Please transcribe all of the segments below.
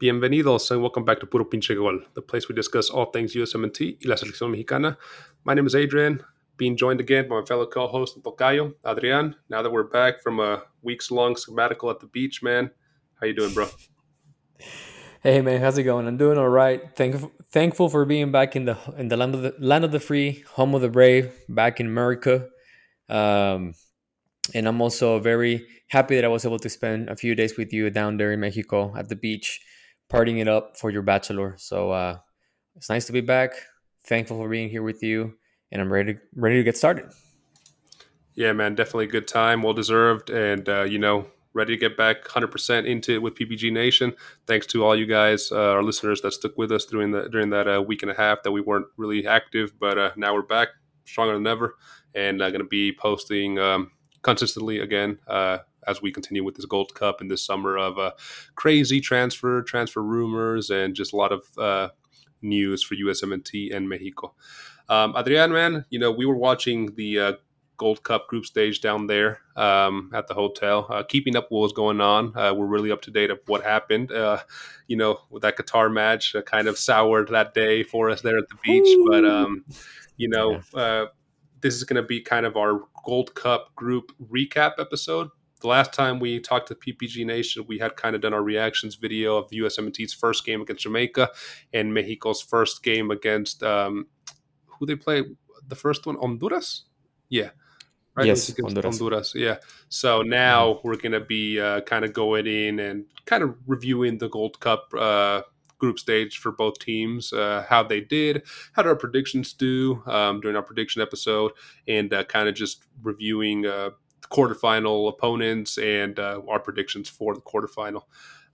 Bienvenidos and welcome back to Puro Pinche Gol, the place we discuss all things USMNT y la selección mexicana. My name is Adrian, being joined again by my fellow co-host Tocayo, Adrian. Now that we're back from a weeks-long sabbatical at the beach, man, how you doing, bro? Hey man, how's it going? I'm doing all right. Thank, thankful for being back in the in the land of the land of the free, home of the brave, back in America. Um, and I'm also very happy that I was able to spend a few days with you down there in Mexico at the beach partying it up for your bachelor. So uh, it's nice to be back. Thankful for being here with you, and I'm ready to, ready to get started. Yeah, man, definitely good time, well deserved, and uh, you know, ready to get back 100% into it with PPG Nation. Thanks to all you guys, uh, our listeners that stuck with us during the during that uh, week and a half that we weren't really active, but uh, now we're back, stronger than ever, and I'm going to be posting um, consistently again uh, as we continue with this Gold Cup in this summer of uh, crazy transfer, transfer rumors, and just a lot of uh, news for USMNT and Mexico. Um, Adrian, man, you know, we were watching the uh, Gold Cup group stage down there um, at the hotel, uh, keeping up what was going on. Uh, we're really up to date of what happened. Uh, you know, with that Qatar match, uh, kind of soured that day for us there at the beach. Ooh. But um, you know, uh, this is going to be kind of our Gold Cup group recap episode the last time we talked to PPG Nation, we had kind of done our reactions video of the USMNT's first game against Jamaica and Mexico's first game against um, who they play. The first one, Honduras. Yeah. Right? Yes, Honduras. Honduras. Yeah. So now mm-hmm. we're going to be uh, kind of going in and kind of reviewing the Gold Cup uh, group stage for both teams, uh, how they did, how did our predictions do um, during our prediction episode, and uh, kind of just reviewing uh, quarterfinal opponents and uh, our predictions for the quarterfinal.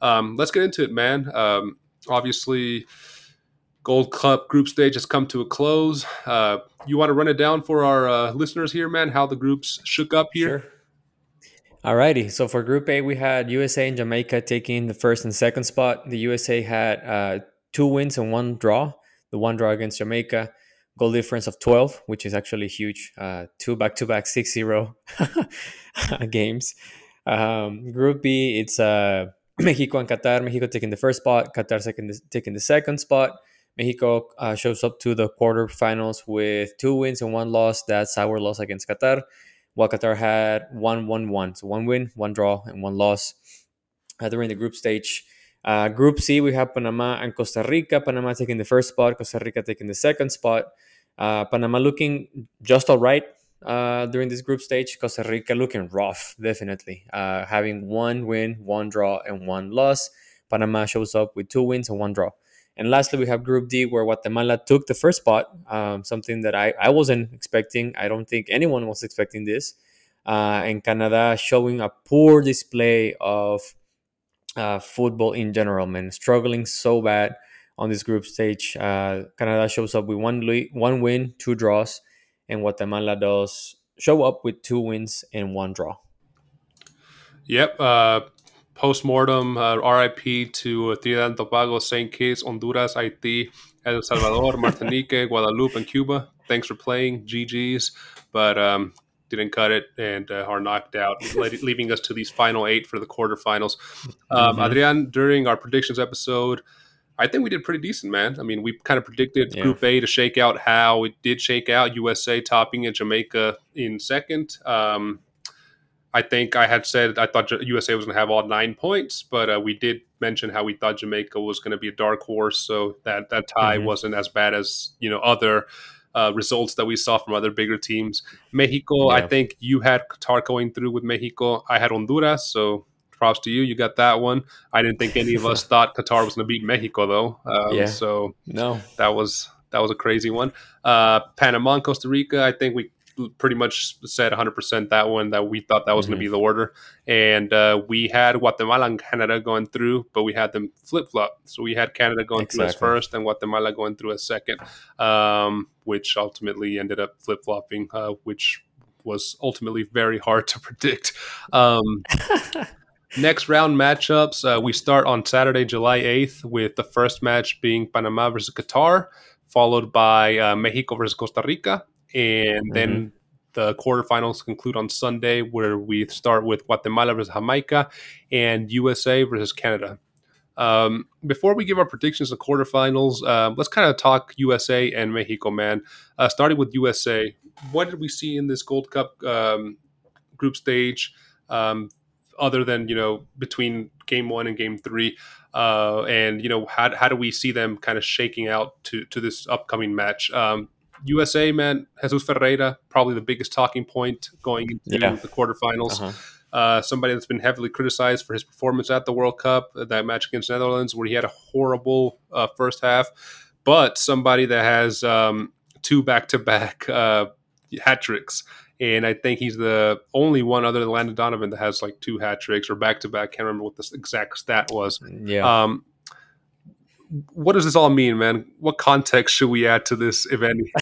Um, let's get into it, man. Um, obviously, Gold Cup group stage has come to a close. Uh, you want to run it down for our uh, listeners here, man? How the groups shook up here? Sure. Alrighty. So for Group A, we had USA and Jamaica taking the first and second spot. The USA had uh, two wins and one draw. The one draw against Jamaica goal difference of 12, which is actually huge. Uh, two back to back 6 0 games. Um, group B, it's uh, Mexico and Qatar. Mexico taking the first spot, Qatar second, taking the second spot. Mexico uh, shows up to the quarterfinals with two wins and one loss. That's our loss against Qatar. While Qatar had one, one, one. So one win, one draw, and one loss uh, during the group stage. Uh, group C, we have Panama and Costa Rica. Panama taking the first spot, Costa Rica taking the second spot. Uh, Panama looking just all right uh, during this group stage. Costa Rica looking rough, definitely. Uh, having one win, one draw, and one loss. Panama shows up with two wins and one draw. And lastly, we have Group D, where Guatemala took the first spot, um, something that I, I wasn't expecting. I don't think anyone was expecting this. Uh, and Canada showing a poor display of uh, football in general, man, struggling so bad on this group stage. Uh, Canada shows up with one one win, two draws, and Guatemala does show up with two wins and one draw. Yep. Uh, Post mortem, uh, RIP to Trinidad and Tobago, St. Kitts, Honduras, Haiti, El Salvador, Martinique, Guadeloupe, and Cuba. Thanks for playing, GGs. But um, didn't cut it and uh, are knocked out, leaving us to these final eight for the quarterfinals. Um, mm-hmm. Adrian, during our predictions episode, I think we did pretty decent, man. I mean, we kind of predicted yeah. Group A to shake out how it did shake out. USA topping it, Jamaica in second. Um, I think I had said I thought USA was going to have all nine points, but uh, we did mention how we thought Jamaica was going to be a dark horse, so that that tie mm-hmm. wasn't as bad as you know other uh, results that we saw from other bigger teams. Mexico, yeah. I think you had Qatar going through with Mexico. I had Honduras, so props to you. You got that one. I didn't think any of us thought Qatar was going to beat Mexico though. Um, yeah. So no, that was that was a crazy one. Uh, Panama and Costa Rica. I think we pretty much said 100% that one that we thought that was mm-hmm. going to be the order. And uh, we had Guatemala and Canada going through, but we had them flip flop. So we had Canada going exactly. through as first and Guatemala going through as second, um, which ultimately ended up flip flopping, uh, which was ultimately very hard to predict. Um, Next round matchups, uh, we start on Saturday, July 8th, with the first match being Panama versus Qatar, followed by uh, Mexico versus Costa Rica. And mm-hmm. then the quarterfinals conclude on Sunday, where we start with Guatemala versus Jamaica and USA versus Canada. Um, before we give our predictions of quarterfinals, uh, let's kind of talk USA and Mexico, man. Uh, starting with USA, what did we see in this Gold Cup um, group stage? Um, other than you know between game one and game three, uh, and you know how, how do we see them kind of shaking out to to this upcoming match? Um, USA, man, Jesus Ferreira, probably the biggest talking point going into yeah. the quarterfinals. Uh-huh. Uh, somebody that's been heavily criticized for his performance at the World Cup, that match against Netherlands, where he had a horrible uh, first half, but somebody that has um, two back to back hat tricks. And I think he's the only one other than Landon Donovan that has like two hat tricks or back to back. Can't remember what the exact stat was. Yeah. Um, what does this all mean, man? What context should we add to this, if any?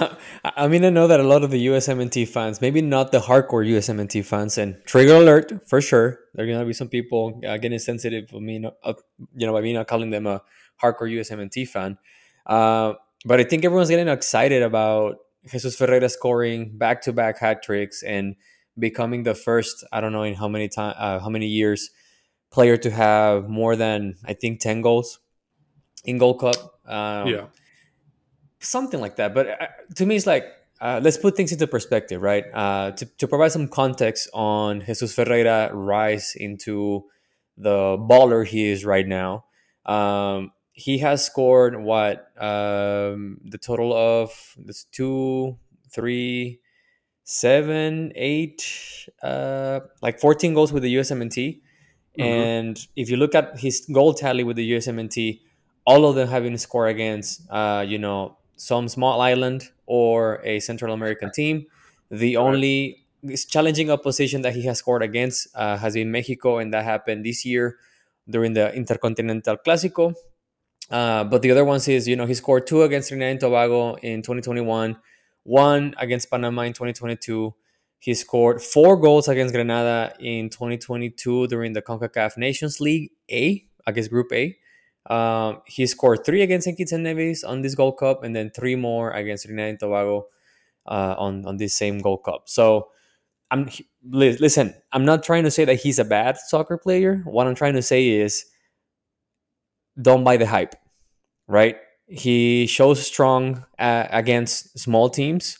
I mean, I know that a lot of the USMNT fans, maybe not the hardcore USMNT fans, and trigger alert for sure. There are gonna be some people uh, getting sensitive of me, uh, you know, by me not calling them a hardcore USMNT fan. Uh, but I think everyone's getting excited about Jesus Ferreira scoring back-to-back hat tricks and becoming the first. I don't know in how many time, uh, how many years player to have more than I think ten goals in Gold Cup. Um, yeah, something like that. But uh, to me, it's like uh, let's put things into perspective, right? Uh, to, to provide some context on Jesus Ferreira rise into the baller he is right now. Um, he has scored what um, the total of this two, three, seven, eight, uh, like fourteen goals with the USMNT. Mm-hmm. And if you look at his goal tally with the USMNT, all of them have been scored against, uh, you know, some small island or a Central American team. The only challenging opposition that he has scored against uh, has been Mexico, and that happened this year during the Intercontinental Clásico. Uh, but the other ones is, you know, he scored two against Trinidad and Tobago in 2021, one against Panama in 2022, he scored four goals against Grenada in 2022 during the CONCACAF Nations League A, against Group A. Um, he scored three against St. Kitts and Nevis on this Gold Cup, and then three more against Trinidad and Tobago uh, on on this same Gold Cup. So, I'm listen. I'm not trying to say that he's a bad soccer player. What I'm trying to say is, don't buy the hype, right? He shows strong uh, against small teams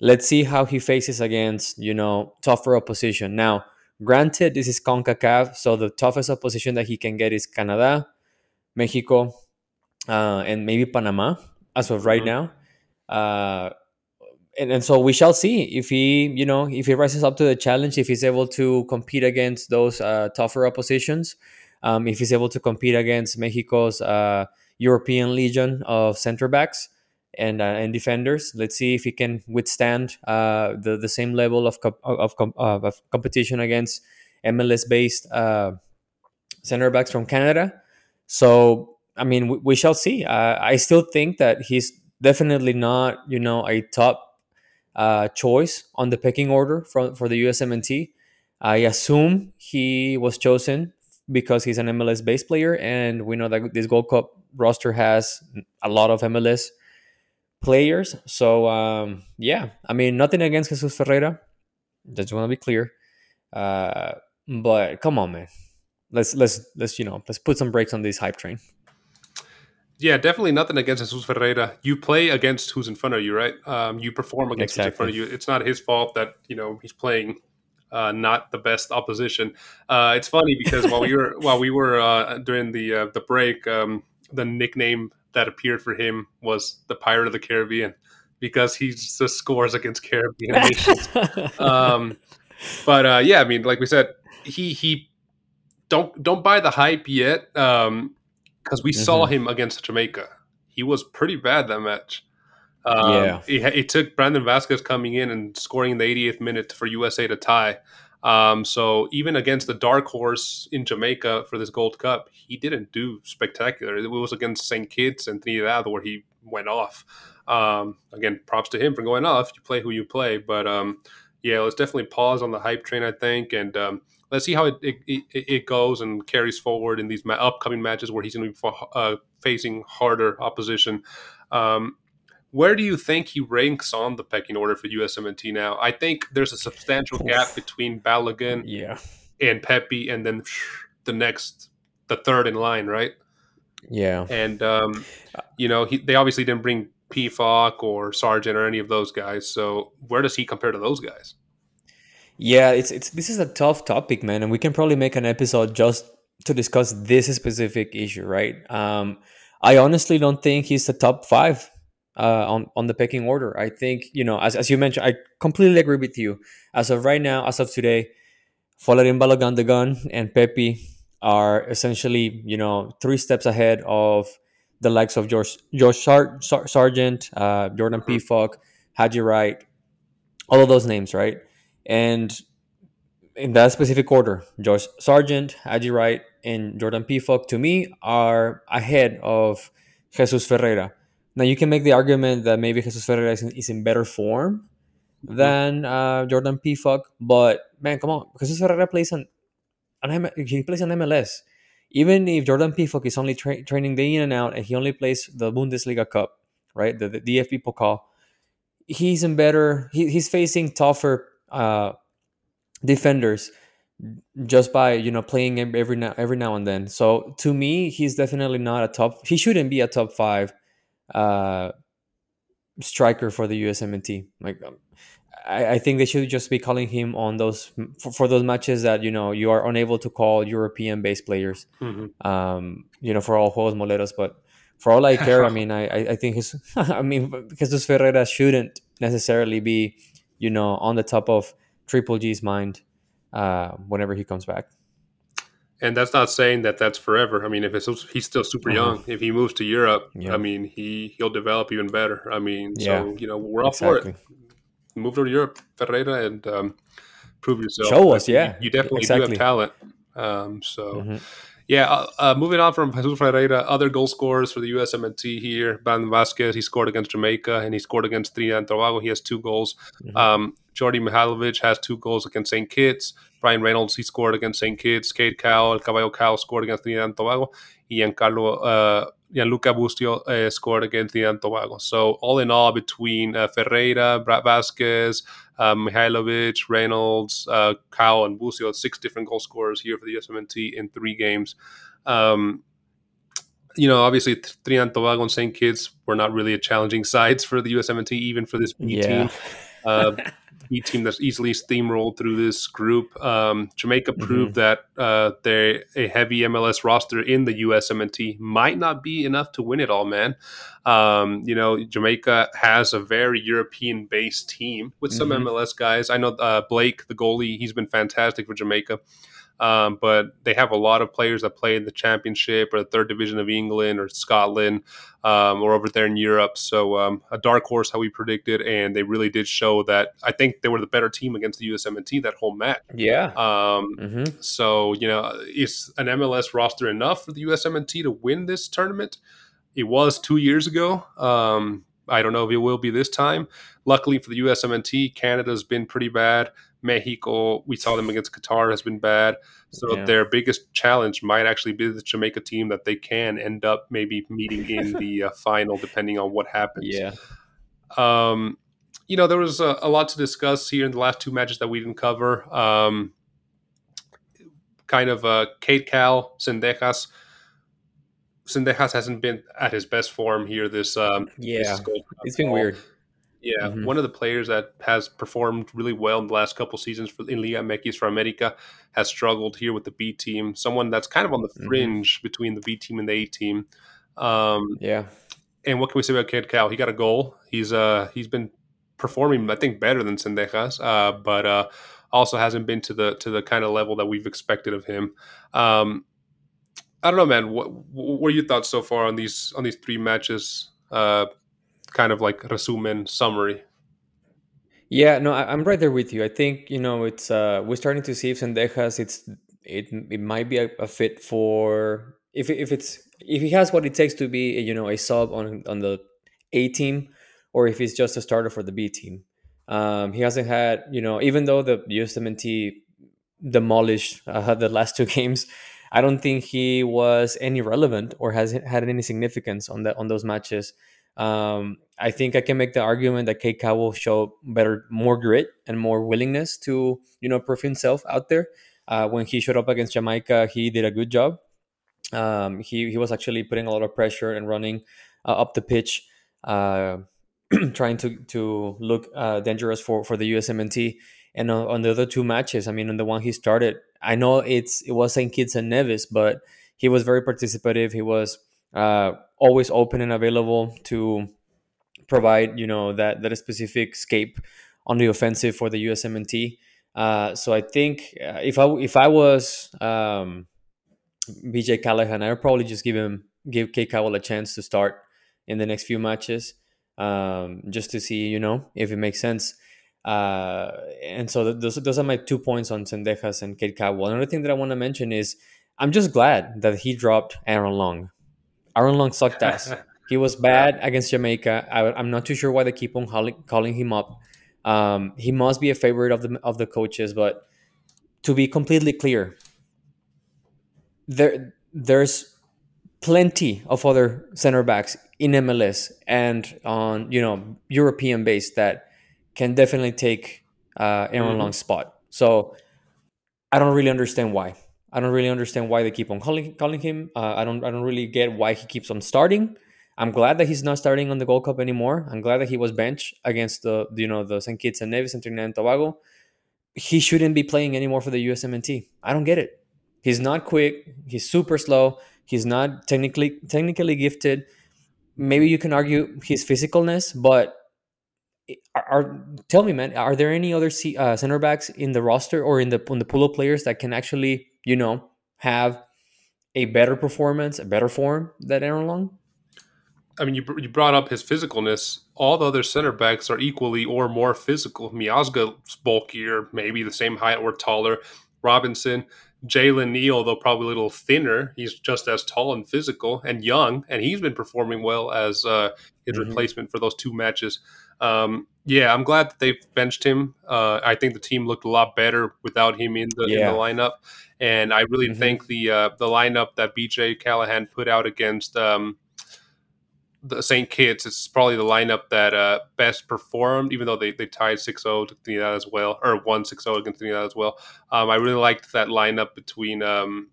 let's see how he faces against you know tougher opposition. Now, granted, this is Concacaf, so the toughest opposition that he can get is Canada, Mexico, uh, and maybe Panama as of right mm-hmm. now. Uh, and, and so we shall see if he, you know, if he rises up to the challenge, if he's able to compete against those uh, tougher oppositions, um, if he's able to compete against Mexico's uh, European Legion of center backs and uh, and defenders. Let's see if he can withstand uh, the the same level of of, of, competition against MLS based uh, center backs from Canada. So I mean, we, we shall see. Uh, I still think that he's definitely not you know a top uh, choice on the pecking order for for the USMNT. I assume he was chosen because he's an MLS based player, and we know that this Gold Cup roster has a lot of MLS players. So um, yeah, I mean nothing against Jesus Ferreira. Just want to be clear. Uh, but come on, man. Let's let's let's you know let's put some brakes on this hype train. Yeah, definitely nothing against Jesus Ferreira. You play against who's in front of you, right? Um, you perform against exactly. who's in front of you. It's not his fault that you know he's playing uh, not the best opposition. Uh, it's funny because while we were while we were uh, during the uh, the break, um, the nickname that appeared for him was the Pirate of the Caribbean because he just scores against Caribbean nations. um, but uh, yeah, I mean, like we said, he he don't don't buy the hype yet because um, we mm-hmm. saw him against Jamaica. He was pretty bad that match. Um, yeah, it, it, took Brandon Vasquez coming in and scoring in the 88th minute for USA to tie. Um, so even against the dark horse in Jamaica for this Gold Cup, he didn't do spectacular. It was against St. Kitts and Trinidad where he went off. Um, again, props to him for going off. You play who you play, but um, yeah, let's definitely pause on the hype train. I think, and um, let's see how it, it, it, goes and carries forward in these ma- upcoming matches where he's going to be uh, facing harder opposition. Um, where do you think he ranks on the pecking order for USMNT now? I think there's a substantial gap between Balogun yeah. and Pepi, and then the next the third in line, right? Yeah. And um, you know, he, they obviously didn't bring Pefok or Sargent or any of those guys. So where does he compare to those guys? Yeah, it's it's this is a tough topic, man, and we can probably make an episode just to discuss this specific issue, right? Um, I honestly don't think he's the top five uh, on on the pecking order. I think you know, as, as you mentioned, I completely agree with you. As of right now, as of today, Folarin Balogun and Pepi are essentially you know three steps ahead of the likes of George George Sar- Sar- Sargent, uh, Jordan Pefok, Haji Wright, all of those names, right? And in that specific order, George Sargent, Haji Wright, and Jordan Pefok to me are ahead of Jesus Ferreira. Now you can make the argument that maybe Jesus Ferreira is in, is in better form than uh, Jordan Pefok, but man, come on, Jesus Ferreira plays on, on he plays an MLS. Even if Jordan Pefok is only tra- training day in and out, and he only plays the Bundesliga Cup, right, the, the DFB Pokal, he's in better. He, he's facing tougher uh, defenders just by you know playing every now every now and then. So to me, he's definitely not a top. He shouldn't be a top five uh, striker for the USMNT. Like, um, I, I, think they should just be calling him on those for, for, those matches that you know you are unable to call European-based players. Mm-hmm. Um, you know, for all Juegos Moleros, but for all I care, I mean, I I think his, I mean, Jesus Ferreira shouldn't necessarily be, you know, on the top of Triple G's mind uh, whenever he comes back. And that's not saying that that's forever. I mean, if it's he's still super uh-huh. young, if he moves to Europe, I mean, he he'll develop even better. I mean, yeah. so you know, we're all exactly. for it. Move to Europe, Ferreira, and um, prove yourself. Show us, yeah. You, you definitely exactly. do have talent. Um, so. Mm-hmm. Yeah, uh, uh, moving on from Jesus Ferreira, other goal scorers for the USMNT here. Ban Vasquez, he scored against Jamaica and he scored against Trinidad and Tobago. He has two goals. Mm-hmm. Um, Djordje Mihailovic has two goals against St. Kitts. Bryan Reynolds, he scored against St. Kitts. Cade Cowell, El Caballo Cowell scored against Trinidad and Tobago. And Giancarlo, uh, Gianluca Busio uh, scored against Trinidad and Tobago. So all in all, between uh, Ferreira, Brad Vasquez, uh, Mihailovic, Reynolds, uh, Kyle, and Busio, six different goal scorers here for the USMNT in three games. Um, you know, obviously Trinidad and Tobago and St. Kitts were not really a challenging sides for the USMNT, even for this B yeah. team. Uh, B team that's easily steamrolled through this group. Um, Jamaica mm-hmm. proved that uh, they a heavy MLS roster in the USMNT might not be enough to win it all, man. Um, you know, Jamaica has a very European based team with some mm-hmm. MLS guys. I know uh, Blake, the goalie, he's been fantastic for Jamaica. Um, but they have a lot of players that play in the championship or the third division of England or Scotland um, or over there in Europe. So um, a dark horse, how we predicted, and they really did show that. I think they were the better team against the USMNT that whole match. Yeah. Um, mm-hmm. So you know, is an MLS roster enough for the USMNT to win this tournament? It was two years ago. Um, I don't know if it will be this time. Luckily for the USMNT, Canada's been pretty bad. Mexico, we saw them against Qatar, has been bad. So yeah. their biggest challenge might actually be the Jamaica team that they can end up maybe meeting in the uh, final, depending on what happens. Yeah. Um, you know, there was a, a, lot to discuss here in the last two matches that we didn't cover. Um, kind of uh, Cade Cowell, Zendejas. Zendejas hasn't been at his best form here this um yeah this it's been weird yeah, mm-hmm. one of the players that has performed really well in the last couple seasons for, in Liga MX for America has struggled here with the B team. Someone that's kind of on the mm-hmm. fringe mm-hmm. between the B team and the A team. Um, yeah. And what can we say about Cade Cowell? He got a goal. He's uh he's been performing, I think, better than Zendejas, uh, but uh, also hasn't been to the to the kind of level that we've expected of him. Um, I don't know, man. What what are your thoughts so far on these on these three matches? Uh, kind of like resume summary. Yeah, no, I, am right there with you. I think you know it's uh, we're starting to see if Zendejas it's it it might be a, a, fit for if if it's if he has what it takes to be you know a sub on on the A team or if he's just a starter for the B team. Um, he hasn't had you know even though the USMNT demolished uh, the last two games. I don't think he was any relevant or has had any significance on that on those matches. Um, I think I can make the argument that Cowell will show better, more grit and more willingness to, you know, prove himself out there. Uh, when he showed up against Jamaica, he did a good job. Um, he he was actually putting a lot of pressure and running uh, up the pitch, uh, trying to to look uh, dangerous for for the USMNT. And on, on the other two matches, I mean, on the one he started, I know it's it was Saint Kitts and Nevis, but he was very participative. He was uh, always open and available to provide you know that that specific scape on the offensive for the USMNT. Uh, so I think uh, if I if I was um, BJ Callaghan, I would probably just give him give Cade Cowell a chance to start in the next few matches, um, just to see you know if it makes sense. Uh, and so those, those are my two points on Zendejas and Cade Cowell. Another thing that I want to mention is I'm just glad that he dropped Aaron Long. Aaron Long sucked ass. he was bad against Jamaica. I, am not too sure why they keep on calling, calling him up. Um, he must be a favorite of the of the coaches, but to be completely clear, there there's plenty of other center backs in MLS and on you know European base that can definitely take uh, Aaron mm-hmm. Long's spot. So I don't really understand why. I don't really understand why they keep on calling calling him. Uh, I don't I don't really get why he keeps on starting. I'm glad that he's not starting on the Gold Cup anymore. I'm glad that he was benched against the you know the St. Kitts and Nevis and Trinidad and Tobago. He shouldn't be playing anymore for the USMNT. I don't get it. He's not quick. He's super slow. He's not technically technically gifted. Maybe you can argue his physicalness, but are, are tell me, man, are there any other C, uh, center backs in the roster or in the in the pool of players that can actually you know have a better performance, a better form than Aaron Long? I mean, you, you brought up his physicalness. All the other center backs are equally or more physical. Miazga's bulkier, maybe the same height or taller. Robinson, Jalen Neal, though probably a little thinner, he's just as tall and physical and young, and he's been performing well as uh, his mm-hmm. replacement for those two matches. Um, yeah, I'm glad that they've benched him. Uh, I think the team looked a lot better without him in the, yeah. in the lineup, and I really mm-hmm. think the uh, the lineup that BJ Callaghan put out against um, the St. Kitts, it's probably the lineup that uh, best performed, even though they, they tied 6 0 to Trinidad as well, or 1 6 0 against Trinidad as well. Um, I really liked that lineup between um,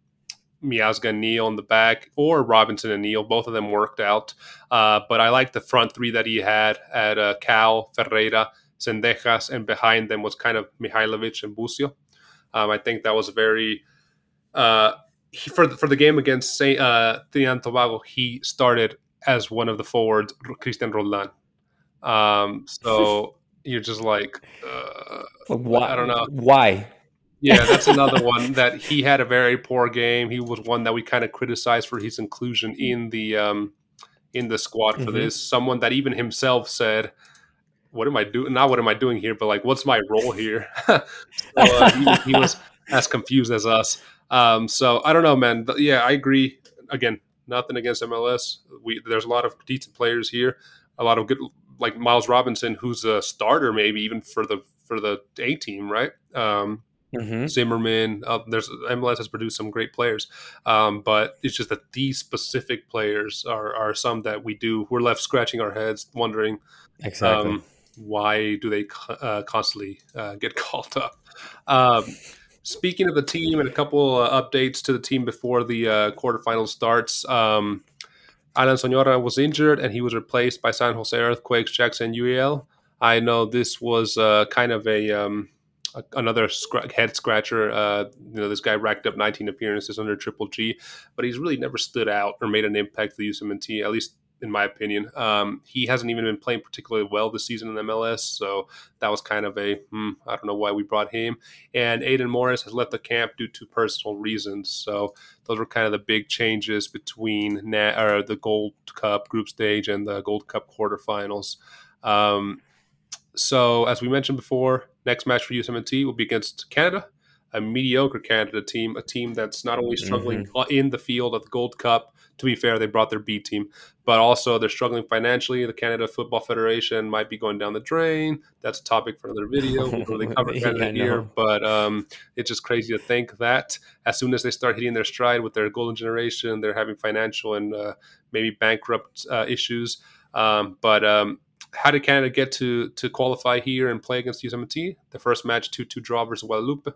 Miazga and Neal in the back, or Robinson and Neal. Both of them worked out. Uh, but I liked the front three that he had at uh, Cowell, Ferreira, Zendejas, and behind them was kind of Mihailovic and Busio. Um, I think that was very. Uh, he, for the, for the game against Saint, uh, Trinidad and Tobago, he started as one of the forwards, Christian Roldan. Um, so you're just like, uh, why? I don't know why. yeah, that's another one that he had a very poor game. He was one that we kind of criticized for his inclusion in the um, in the squad for mm-hmm. this. Someone that even himself said, "What am I doing? Not what am I doing here, but like, what's my role here?" so, uh, he, he, was as confused as us. Um, so I don't know, man. Yeah, I agree. Again, Nothing against MLS. We there's a lot of decent players here. A lot of good like Miles Robinson, who's a starter maybe even for the for the A team, right? Um, mm-hmm. Zimmerman. Uh, there's MLS has produced some great players, um, but it's just that these specific players are are some that we do. We're left scratching our heads, wondering exactly um, why do they uh, constantly uh, get called up. Um, Speaking of the team and a couple uh, updates to the team before the uh, quarterfinal starts, um, Alan Sonora was injured and he was replaced by San Jose Earthquakes Jackson Yueill. I know this was uh, kind of a, um, a another scr- head scratcher. Uh, you know, this guy racked up 19 appearances under Triple G, but he's really never stood out or made an impact for the USMNT, at least in my opinion. Um, he hasn't even been playing particularly well this season in MLS, so that was kind of a hmm, I don't know why we brought him. And Aidan Morris has left the camp due to personal reasons. So those were kind of the big changes between na- or the Gold Cup group stage and the Gold Cup quarterfinals. Um, so as we mentioned before, next match for USMNT will be against Canada a mediocre Canada team, a team that's not only struggling mm-hmm. in the field of the Gold Cup. To be fair, they brought their B team, but also they're struggling financially. The Canada Football Federation might be going down the drain. That's a topic for another video. We really cover Canada yeah, here, but um, it's just crazy to think that as soon as they start hitting their stride with their golden generation, they're having financial and uh, maybe bankrupt uh, issues. Um, but um, how did Canada get to to qualify here and play against USMNT? The first match 2 2 draw versus Guadeloupe.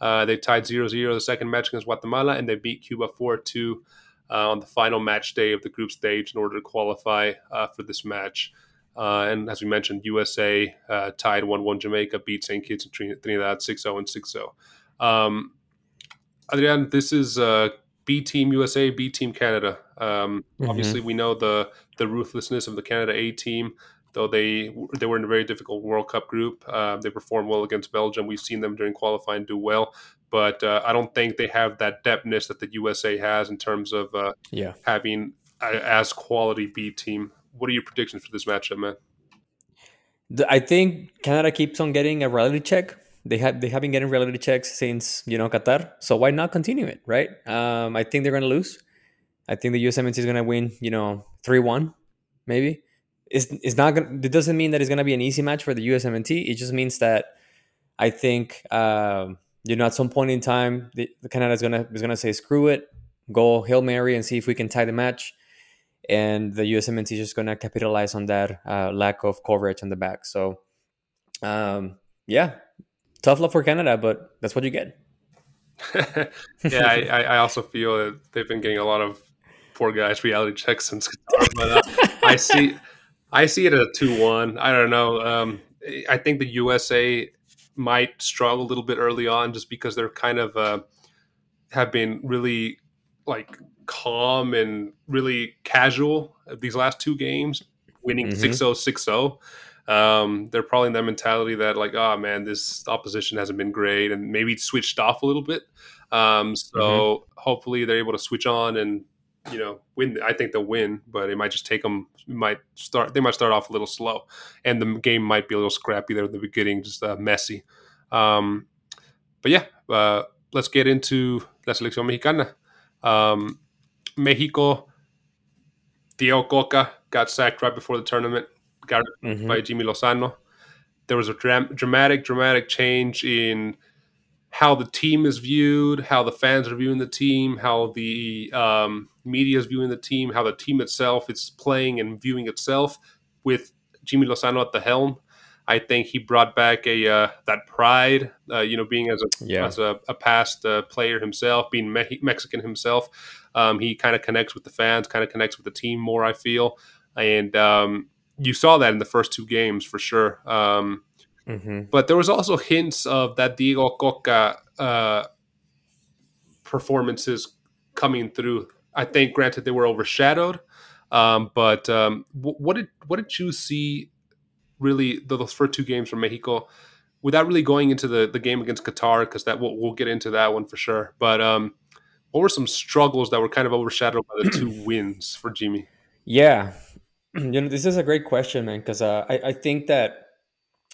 Uh, they tied 0 0 the second match against Guatemala, and they beat Cuba 4 2 uh, on the final match day of the group stage in order to qualify uh, for this match. Uh, and as we mentioned, USA uh, tied 1 1 Jamaica, beat St. Kitts and Trinidad 6 0 and 6 0. Um, Adrian, this is uh, B Team USA, B Team Canada. Um, mm-hmm. Obviously, we know the the ruthlessness of the Canada A team. Though they they were in a very difficult World Cup group, uh, they performed well against Belgium. We've seen them during qualifying do well, but uh, I don't think they have that depthness that the USA has in terms of uh, yeah having a, as quality B team. What are your predictions for this matchup, man? I think Canada keeps on getting a reality check they have they have been getting reality checks since you know Qatar. So why not continue it, right? Um, I think they're going to lose. I think the USMNT is going to win. You know, three one, maybe. It's, it's not going. It doesn't mean that it's going to be an easy match for the USMNT. It just means that I think um, you know at some point in time the, the Canada is gonna is gonna say screw it, go hail mary and see if we can tie the match, and the USMNT is just gonna capitalize on that uh, lack of coverage on the back. So um, yeah, tough love for Canada, but that's what you get. yeah, I, I, also feel that they've been getting a lot of poor guys reality checks since Qatar, but uh, I see I see it as a two one. I don't know. Um, I think the USA might struggle a little bit early on just because they're kind of uh, have been really like calm and really casual these last two games, winning mm-hmm. 6-0, 6-0 um, they're probably in that mentality that like, oh man, this opposition hasn't been great, and maybe switched off a little bit. Um, so mm-hmm. hopefully they're able to switch on and you know win. I think they'll win, but it might just take them. Might start. They might start off a little slow, and the game might be a little scrappy there at the beginning, just uh, messy. Um, but yeah, uh, let's get into la selección mexicana. Um, Mexico, Diego Cocca got sacked right before the tournament got mm-hmm. by Jimmy Lozano. There was a dram- dramatic, dramatic change in how the team is viewed, how the fans are viewing the team, how the um, media is viewing the team, how the team itself is playing and viewing itself with Jimmy Lozano at the helm. I think he brought back a uh, that pride, uh, you know, being as a yeah. as a, a past uh, player himself, being Me- Mexican himself. Um, he kind of connects with the fans, kind of connects with the team more. I feel, and um, you saw that in the first two games for sure. Um, mm-hmm. But there was also hints of that Diego Cocca uh, performances coming through. I think, granted, they were overshadowed. Um, but um, what did what did you see? Really, those first two games from Mexico, without really going into the, the game against Qatar, because that we'll, we'll, get into that one for sure. But um, what were some struggles that were kind of overshadowed by the two wins for Jimmy? Yeah, you know, this is a great question, man, because uh, I, I think that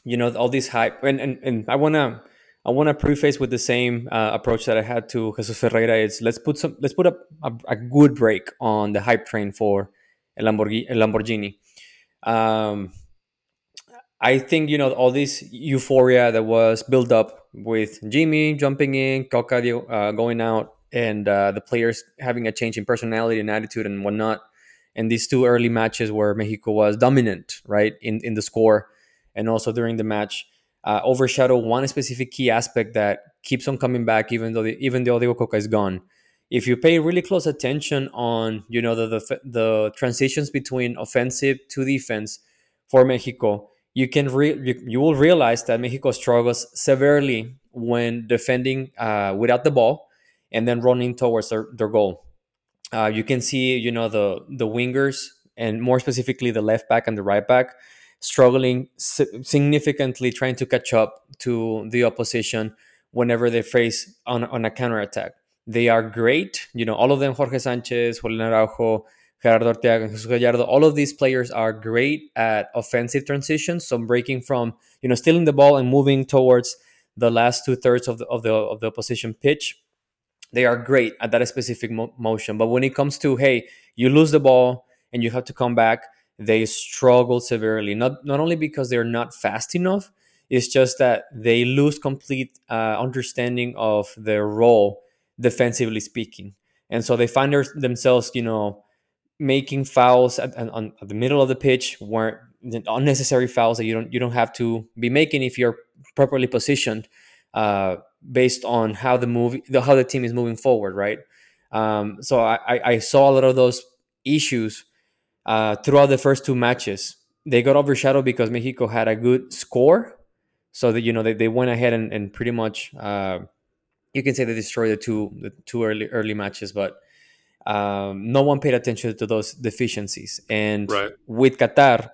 you know all this hype, and and, and I wanna I wanna preface with the same uh, approach that I had to Jesus Ferreira. Is let's put some let's put up a, a, good break on the hype train for a Lamborghini. Lamborghini. Um, I think you know all this euphoria that was built up with Jimmy jumping in, Cocca uh, going out, and uh, the players having a change in personality and attitude and whatnot and these two early matches where Mexico was dominant, right, in, in the score and also during the match, uh, overshadow one specific key aspect that keeps on coming back even though the, even though Diego Cocca is gone. If you pay really close attention on you know the, the the transitions between offensive to defense for Mexico, you can re- you, you will realize that Mexico struggles severely when defending uh, without the ball and then running towards their, their goal. Uh, you can see, you know, the the wingers and more specifically the left back and the right back struggling significantly trying to catch up to the opposition whenever they face on, on a counter attack. They are great, you know, all of them, Jorge Sanchez, Julian Araujo, Gerardo Arteaga, Jesus Gallardo, all of these players are great at offensive transitions. So breaking from, you know, stealing the ball and moving towards the last two thirds of the, of the of the opposition pitch they are great at that specific mo- motion. But when it comes to, hey, you lose the ball and you have to come back, they struggle severely. Not not only because they're not fast enough, it's just that they lose complete uh, understanding of their role defensively speaking, and so they find their, themselves, you know, making fouls at, at, at the middle of the pitch where unnecessary fouls that you don't you don't have to be making if you're properly positioned uh, based on how the movie, the, how the team is moving forward, right? Um, so I, I saw a lot of those issues uh, throughout the first two matches. They got overshadowed because Mexico had a good score, so that you know they, they went ahead and, and pretty much uh, you can say they destroyed the two the two early early matches, but um, no one paid attention to those deficiencies. And Right. with Qatar,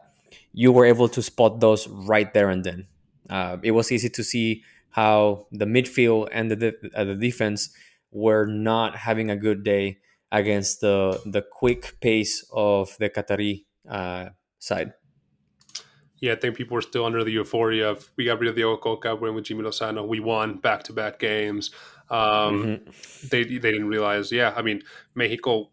you were able to spot those right there and then. Uh, it was easy to see how the midfield and the, de- uh, the defense were not having a good day against the the quick pace of the Qatari uh, side. Yeah, I think people were still under the euphoria of we got rid of the Ococa, we're in with Jimmy Lozano, we won back to back games. Um, Mhm. they they didn't realize. Yeah, I mean, Mexico,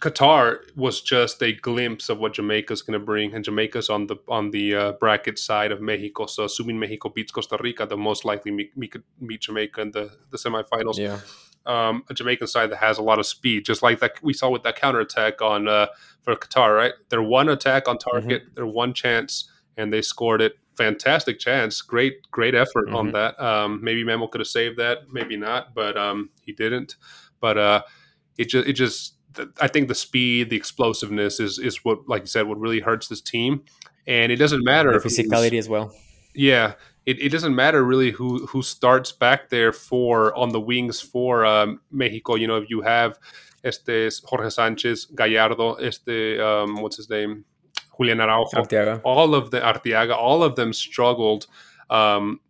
Qatar was just a glimpse of what Jamaica's going to bring, and Jamaica's on the on the uh, bracket side of Mexico. So assuming Mexico beats Costa Rica, the most likely we, we could meet Jamaica in the the semifinals. Yeah. Um, a Jamaican side that has a lot of speed, just like that we saw with that counterattack on uh, for Qatar. Right, their one attack on target, their one chance, and they scored it. Fantastic chance, great great effort on Mhm. that. Um, maybe Memo could have saved that, maybe not, but um, he didn't. But uh, it just it just I think the speed, the explosiveness is is what, like you said, what really hurts this team. And it doesn't matter The physicality as well. yeah, it, it doesn't matter really who who starts back there for on the wings for um, Mexico. You know, if you have este Jorge Sanchez, Gallardo, este um, what's his name, Julian Araujo, Arteaga. all of the Arteaga, all of them struggled um,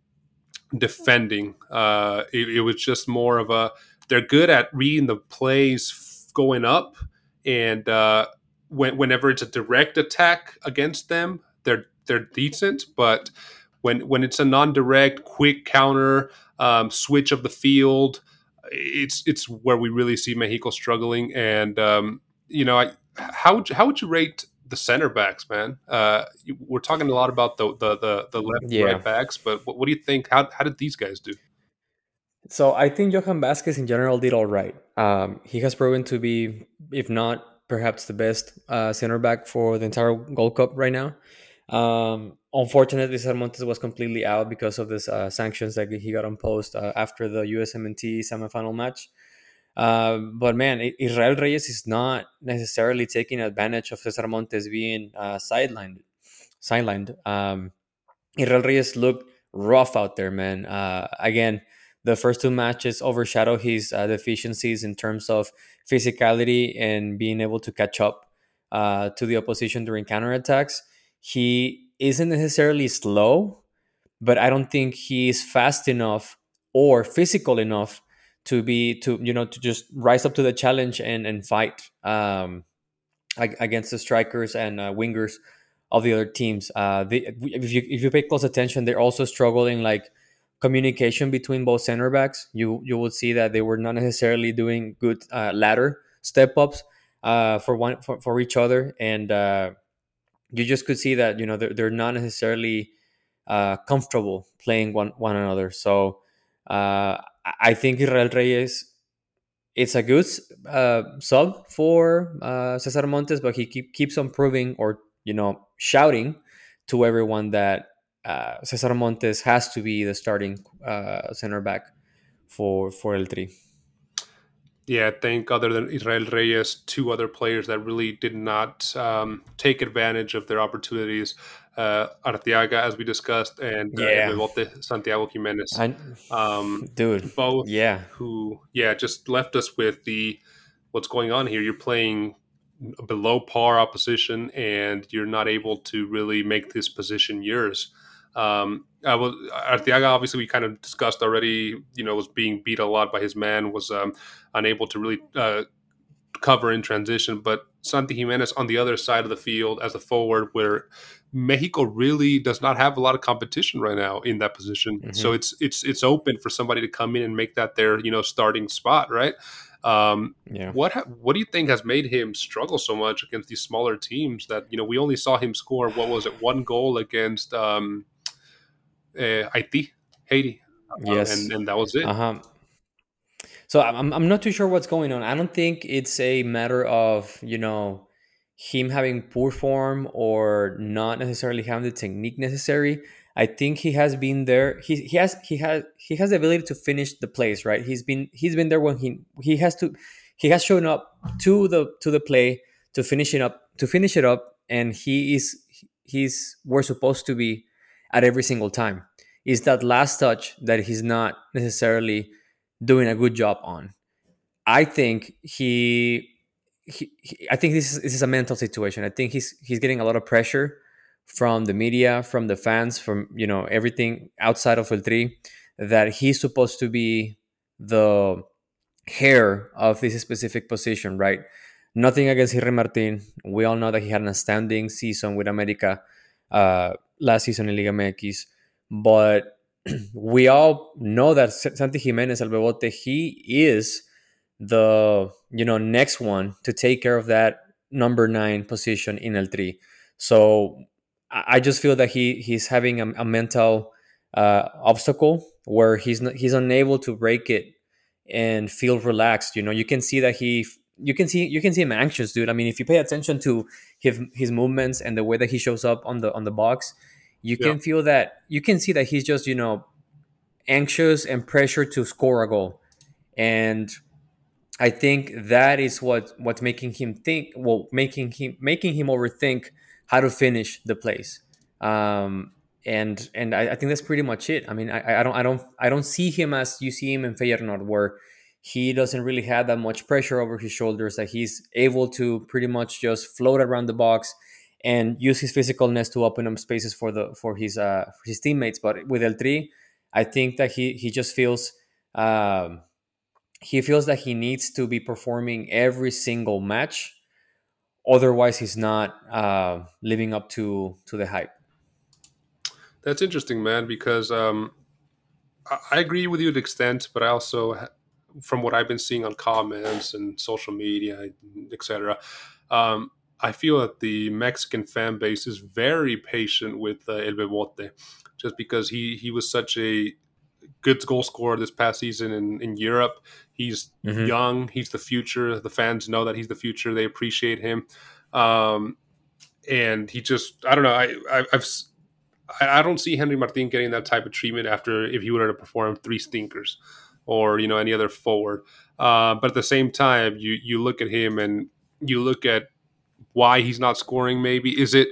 defending. Uh, it, it was just more of a they're good at reading the plays going up, and uh, when, whenever it's a direct attack against them, they're they're decent. But when when it's a non-direct, quick counter um, switch of the field, it's it's where we really see Mexico struggling. And um, you know, I, how would you, how would you rate the center backs, man? Uh, we're talking a lot about the the the, the left Yeah. right backs, but what, what do you think? How how did these guys do? So I think Johan Vasquez in general did all right. Um, he has proven to be, if not perhaps the best uh, center back for the entire Gold Cup right now. Um, unfortunately, César Montes was completely out because of this uh, sanctions that he got imposed uh, after the USMNT semifinal match. Uh, but man, Israel Reyes is not necessarily taking advantage of Cesar Montes being uh, sidelined. Sidelined. Um, Israel Reyes looked rough out there, man. Uh, again, the first two matches overshadow his uh, deficiencies in terms of physicality and being able to catch up to the opposition during counterattacks. He isn't necessarily slow, but I don't think he's fast enough or physical enough to be to you know to just rise up to the challenge and and fight um, against the strikers and uh, wingers of the other teams. Uh, if you if you pay close attention, they're also struggling like communication between both center backs. You you will see that they were not necessarily doing good uh, ladder step ups uh, for one for, for each other, and uh, you just could see that you know they're, they're not necessarily uh, comfortable playing one one another. So uh, I- think Israel Reyes. It's a good uh, sub for uh, Cesar Montes, but he keep, keeps on proving or you know shouting to everyone that uh, Cesar Montes has to be the starting uh, center back for for El Tri. Yeah, I think other than Israel Reyes, two other players that really did not um, take advantage of their opportunities. Uh, Arteaga, as we discussed, and uh, Yeah. Bebote Santiago Jimenez. I, Um, dude, both yeah, who, yeah, just left us with the what's going on here. You're playing below par opposition, and you're not able to really make this position yours. Um, I was Arteaga. Obviously, we kind of discussed already. You know, was being beat a lot by his man. Was um, unable to really uh, cover in transition. But Santi Jimenez on the other side of the field as a forward, where Mexico really does not have a lot of competition right now in that position. Mhm. So it's it's it's open for somebody to come in and make that their you know starting spot, right? Um, yeah. what ha- what do you think has made him struggle so much against these smaller teams? That you know we only saw him score what was it one goal against um, uh, Haiti, Haiti, Yes. and, and that was it. Uh-huh. So I'm, I'm not too sure what's going on. I don't think it's a matter of, you know, him having poor form or not necessarily having the technique necessary. I think he has been there. He, he has he has he has the ability to finish the plays, right? He's been he's been there when he he has to he has shown up to the to the play to finish it up to finish it up, and he is he's we're supposed to be at every single time. Is that last touch that he's not necessarily doing a good job on. I think he, he, he I think this is, this is a mental situation. I think he's he's getting a lot of pressure from the media, from the fans, from you know everything outside of El Tri, that he's supposed to be the heir of this specific position, right? Nothing against Henry Martin. We all know that he had an outstanding season with America uh, last season in Liga MX, but we all know that Santi Giménez El Bebote, he is the you know next one to take care of that number nine position in El Tri. So I just feel that he he's having a, a mental uh, obstacle where he's not, he's unable to break it and feel relaxed. You know, you can see that he you can see you can see him anxious, dude. I mean, if you pay attention to his his movements and the way that he shows up on the on the box, you can feel that you can see that he's just you know anxious and pressure to score a goal, and I think that is what what's making him think. Well, making him making him overthink how to finish the plays. Um, and and I, I, think that's pretty much it. I mean, I, I don't I don't I don't see him as you see him in Feyenoord, where he doesn't really have that much pressure over his shoulders. That he's able to pretty much just float around the box and use his physicalness to open up spaces for the for his uh for his teammates. But with El Tri, I think that he he just feels um, he feels that he needs to be performing every single match. Otherwise, he's not uh, living up to to the hype. That's interesting, man. Because um, I agree with you to extent, but I also, from what I've been seeing on comments and social media, etc., um, I feel that the Mexican fan base is very patient with uh, El Bebote, just because he he was such a good goal scorer this past season in, in Europe. He's mm-hmm. young. He's the future. The fans know that he's the future. They appreciate him. Um, and he just, I don't know. I, I, I've, I don't see Henry Martin getting that type of treatment after if he were to perform three stinkers or, you know, any other forward. Uh, but at the same time, you, you look at him and you look at why he's not scoring. Maybe is it?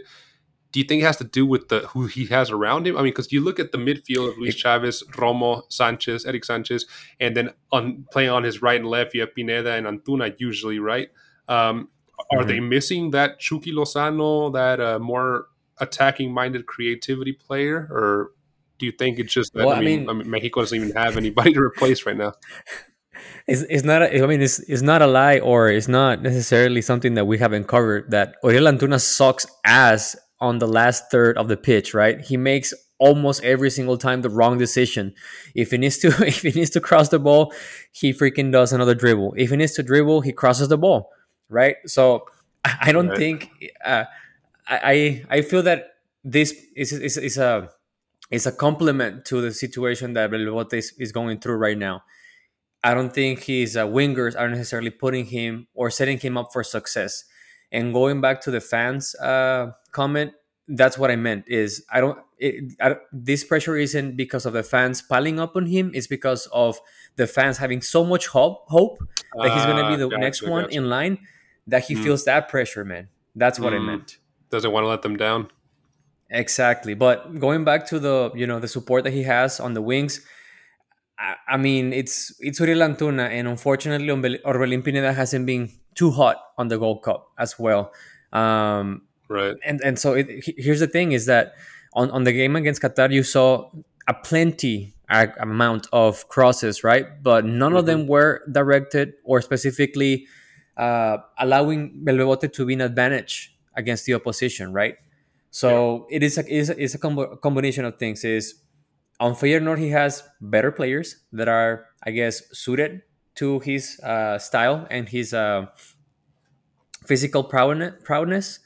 Do you think it has to do with the who he has around him? I mean, because you look at the midfield of Luis Chavez, Romo, Sanchez, Eric Sanchez, and then on playing on his right and left, you have Pineda and Antuna usually, right? Um, are mm-hmm. they missing that Chucky Lozano, that uh, more attacking minded creativity player, or do you think it's just that well, I, mean, I mean Mexico doesn't even have anybody to replace right now? it's, it's not a, I mean it's, it's not a lie or it's not necessarily something that we haven't covered that Uriel Antuna sucks ass on the last third of the pitch right he makes almost every single time the wrong decision if he needs to if he needs to cross the ball he freaking does another dribble if he needs to dribble he crosses the ball right so I don't right. think uh, I I feel that this is, is, is a is a compliment to the situation that Belbote is, is going through right now I don't think his uh, wingers are necessarily putting him or setting him up for success. And going back to the fans' uh, comment, that's what I meant. Is I don't, it, I This pressure isn't because of the fans piling up on him. It's because of the fans having so much hope, hope that he's going to be ah, the gotcha, next one in line that he mm. feels that pressure, man. That's what mm. I hmm. meant. Doesn't want to let them down. Exactly. But going back to the you know the support that he has on the wings I, mean, it's it's Uriel Antuna, and unfortunately, Orbelin Pineda hasn't been too hot on the Gold Cup as well. Um, right. And and so it, here's the thing: is that on on the game against Qatar, you saw a plenty amount of crosses, right? But none mm-hmm. of them were directed or specifically uh, allowing Belbote to be an advantage against the opposition, right? So yeah. it is a, is a, it's a combo- combination of things. Is on Feyenoord, he has better players that are, I guess, suited to his uh, style and his uh, physical proudness.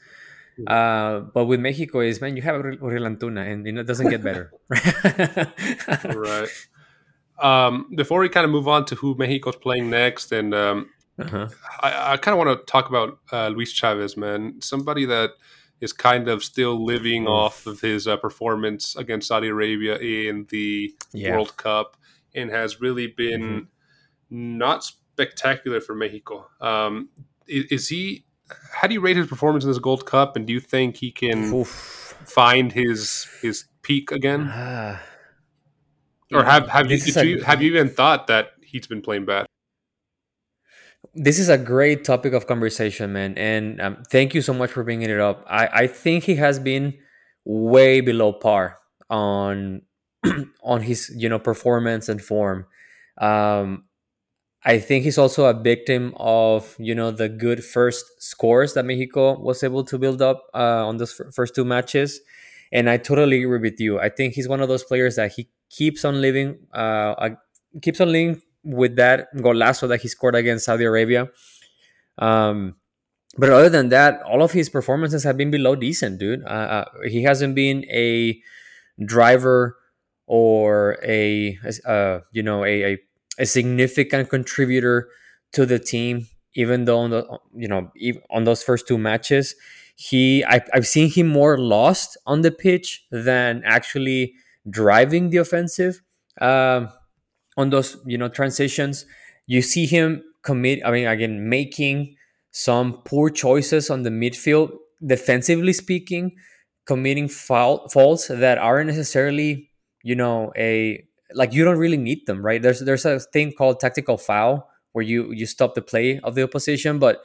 Hmm. Uh, but with Mexico, is man, you have Uriel Antuna, and it doesn't get better. right. Um, before we kind of move on to who Mexico's playing next, and um, uh-huh. I, I kind of want to talk about uh, Luis Chavez, man, somebody that is kind of still living off of his uh, performance against Saudi Arabia in the yeah. World Cup and has really been mm-hmm. not spectacular for Mexico. Um, is, is, he? How do you rate his performance in this Gold Cup? And do you think he can Oof. find his his peak again? Uh, or have have you, you have you even thought that he's been playing bad? This is a great topic of conversation, man, and um, thank you so much for bringing it up. I I think he has been way below par on on his you know performance and form. Um, I think he's also a victim of you know the good first scores that Mexico was able to build up uh, on those f- first two matches, and I totally agree with you. I think he's one of those players that he keeps on living, uh, keeps on living with that golazo that he scored against Saudi Arabia. Um, but other than that, all of his performances have been below decent, dude. Uh, uh he hasn't been a driver or a uh, you know a, a, a significant contributor to the team even though on the you know on those first two matches he I, have seen him more lost on the pitch than actually driving the offensive um, on those you know transitions you see him commit i mean again making some poor choices on the midfield defensively speaking committing foul, faults that aren't necessarily you know a like you don't really need them right there's there's a thing called tactical foul where you you stop the play of the opposition but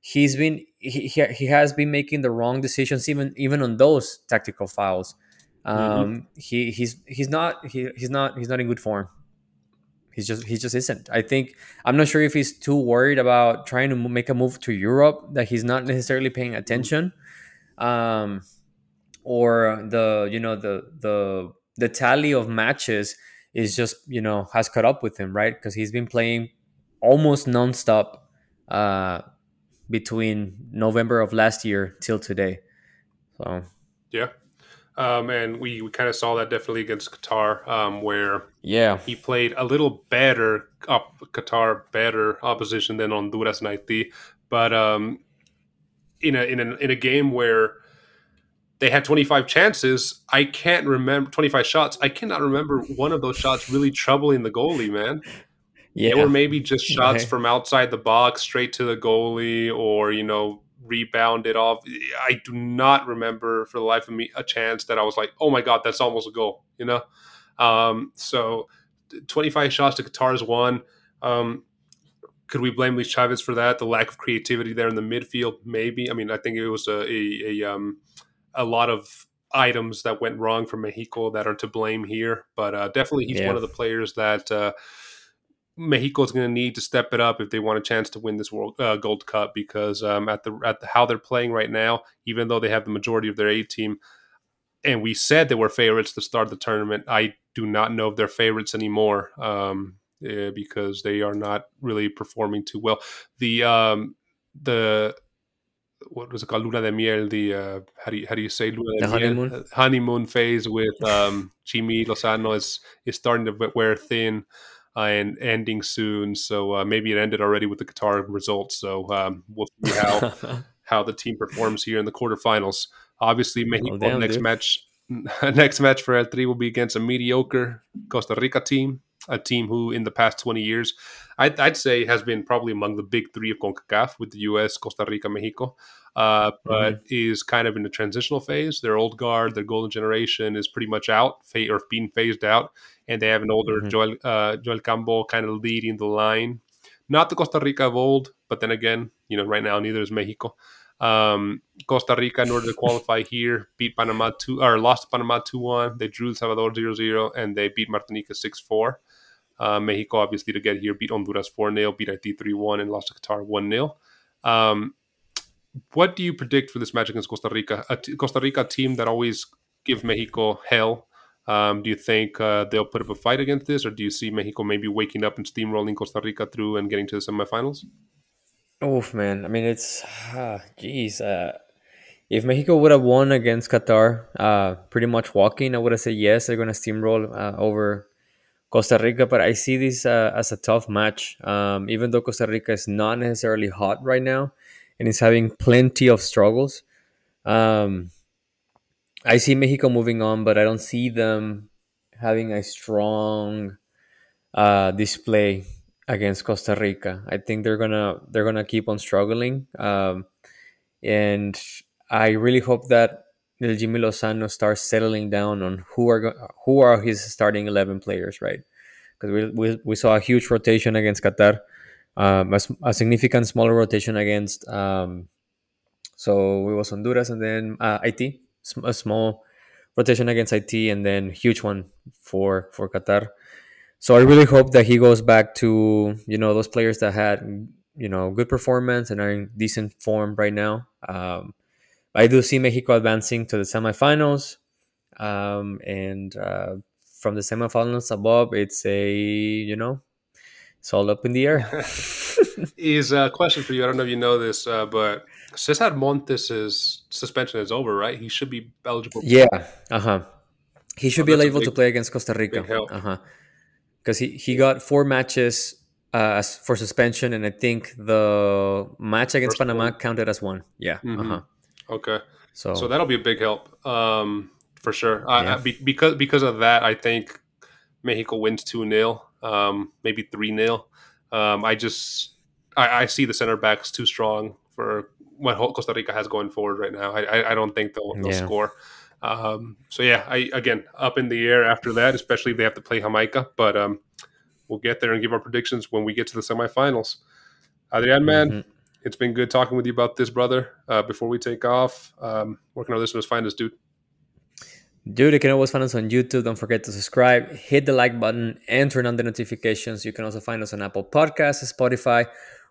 he's been he, he has been making the wrong decisions even even on those tactical fouls mm-hmm. um mm-hmm. he he's he's not he, he's not he's not in good form he's just he just isn't i think i'm not sure if he's too worried about trying to make a move to europe that he's not necessarily paying attention um or the you know the the the tally of matches is just you know has caught up with him, right? Because he's been playing almost nonstop uh, between November of last year till today. So yeah, um, and we, we kind of saw that definitely against Qatar, um, where yeah he played a little better up Qatar better opposition than Honduras and Haiti, but um, in a in a in a game where they had 25 chances. I can't remember 25 shots. I cannot remember one of those shots really troubling the goalie, man. Yeah. They were maybe just shots okay. from outside the box straight to the goalie or, you know, rebounded off. I do not remember for the life of me a chance that I was like, oh my God, that's almost a goal, you know? Um, so 25 shots to Qatar's one. Um, could we blame Luis Chavez for that? The lack of creativity there in the midfield, maybe. I mean, I think it was a, a, a um, a lot of items that went wrong for Mexico that are to blame here. But uh, definitely, he's yeah. one of the players that uh, Mexico is going to need to step it up if they want a chance to win this World uh, Gold Cup. Because um, at the at the, how they're playing right now, even though they have the majority of their A team, and we said they were favorites to start the tournament, I do not know if they're favorites anymore. Um, yeah, because they are not really performing too well. The um, the what was it called Luna de Miel, the uh, how do you how do you say Luna de the Miel? honeymoon uh, honeymoon phase with um, Jimmy Lozano is is starting to wear thin and ending soon. So uh, maybe it ended already with the Qatar results. So um, we'll see how how the team performs here in the quarterfinals. Obviously, Mexico oh, damn, next dude. match next match for El Tri will be against a mediocre Costa Rica team a team who, in the past 20 years, I'd, I'd, say has been probably among the big three of CONCACAF with the US, Costa Rica, Mexico, uh, but mm-hmm. is kind of in a transitional phase. Their old guard, their golden generation is pretty much out or being phased out, and they have an older mm-hmm. Joel, uh, Joel Campbell kind of leading the line. Not the Costa Rica of old, but then again, you know, right now neither is Mexico. Um, Costa Rica, in order to qualify here, beat Panama two or lost Panama two one. They drew El Salvador 0-0, and they beat Martinica six four. Uh, Mexico, obviously, to get here, beat Honduras 4 0, beat Haiti 3 1, and lost to Qatar 1 0. Um, what do you predict for this match against Costa Rica? A t- Costa Rica team that always give Mexico hell. Um, do you think uh, they'll put up a fight against this, or do you see Mexico maybe waking up and steamrolling Costa Rica through and getting to the semifinals? Oof, man. I mean, it's, ah, geez. Uh, if Mexico would have won against Qatar, uh, pretty much walking, I would have said yes, they're going to steamroll uh, over Costa Rica, but I see this uh, as a tough match. Um, even though Costa Rica is not necessarily hot right now and is having plenty of struggles, um, I see Mexico moving on, but I don't see them having a strong uh, display against Costa Rica. I think they're gonna they're gonna keep on struggling, um, and I really hope that El Jimmy Lozano starts settling down on who are go- who are his starting eleven players, right? Because we, we, we saw a huge rotation against Qatar, um, a, a, significant smaller rotation against um, so it was Honduras and then uh, Haiti, a small rotation against Haiti, and then huge one for for Qatar. So I really hope that he goes back to you know those players that had you know good performance and are in decent form right now. Um, I do see Mexico advancing to the semifinals, um, and uh, from the semifinals above, it's a you know it's all up in the air. is a question for you. I don't know if you know this, uh, but César Montes' suspension is over, right? He should be eligible. Yeah. Uh huh. He should oh, be eligible big, to play against Costa Rica. Uh huh. Because he, he got four matches uh, for suspension, and I think the match against First Panama one. counted as one. Yeah. Mm-hmm. Uh huh. Okay. So so that'll be a big help um, for sure. Yeah. I, be, because because of that, I think Mexico wins two 0 um, maybe three 0 um, I just I, I, see the center backs too strong for what Costa Rica has going forward right now. I, I don't think they'll, they'll yeah. score. Um, so yeah, I again up in the air after that, especially if they have to play Jamaica. But um, we'll get there and give our predictions when we get to the semifinals. Adrian, man, mm-hmm. it's been good talking with you about this, brother. Uh, before we take off, um, where can our listeners find us, dude? Dude, you can always find us on YouTube. Don't forget to subscribe, hit the like button, and turn on the notifications. You can also find us on Apple Podcasts, Spotify,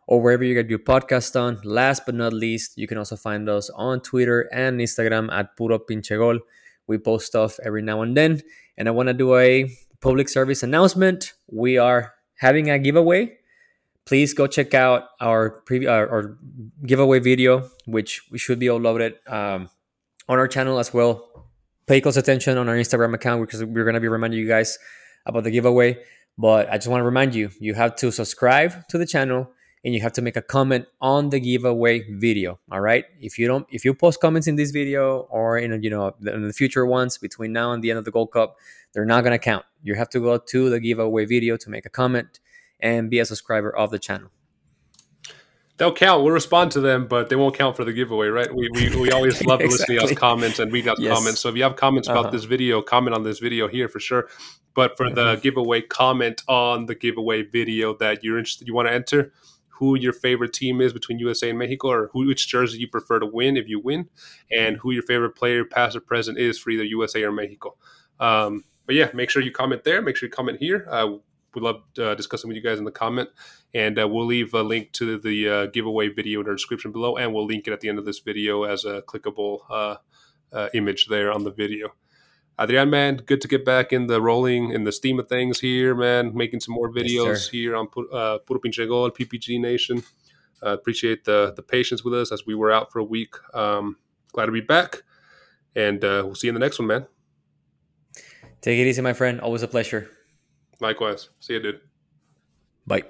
or wherever you get your podcast on. Last but not least, you can also find us on Twitter and Instagram at Puro Pinche Gol. We post stuff every now and then. And I want to do a public service announcement. We are having a giveaway. Please go check out our, pre- our, our giveaway video, which we should be uploaded um, on our channel as well pay close attention on our Instagram account because we're going to be reminding you guys about the giveaway. But I just want to remind you, you have to subscribe to the channel and you have to make a comment on the giveaway video. All right. If you don't, if you post comments in this video or in you know in the future ones between now and the end of the Gold Cup, they're not going to count. You have to go to the giveaway video to make a comment and be a subscriber of the channel they'll count. We'll respond to them, but they won't count for the giveaway, right? We, we, we always love to exactly. listen to y'all's comments and read out yes. comments. So if you have comments about uh-huh. this video, comment on this video here for sure. But for mm-hmm. the giveaway, comment on the giveaway video that you're interested, you want to enter, who your favorite team is between USA and Mexico, or who, which jersey you prefer to win if you win, and who your favorite player, past or present, is for either USA or Mexico. Um, but yeah, make sure you comment there. Make sure you comment here. Uh, we love uh, discussing with you guys in the comment. And uh, we'll leave a link to the uh, giveaway video in our description below, and we'll link it at the end of this video as a clickable uh, uh, image there on the video. Adrian, man, good to get back in the rolling in the steam of things here, man. Making some more videos yes, here on uh, Puro Pinche Gol, PPG Nation. Uh, appreciate the the patience with us as we were out for a week. Um, glad to be back, and uh, we'll see you in the next one, man. Take it easy, my friend. Always a pleasure. Likewise. See you, dude. Bye.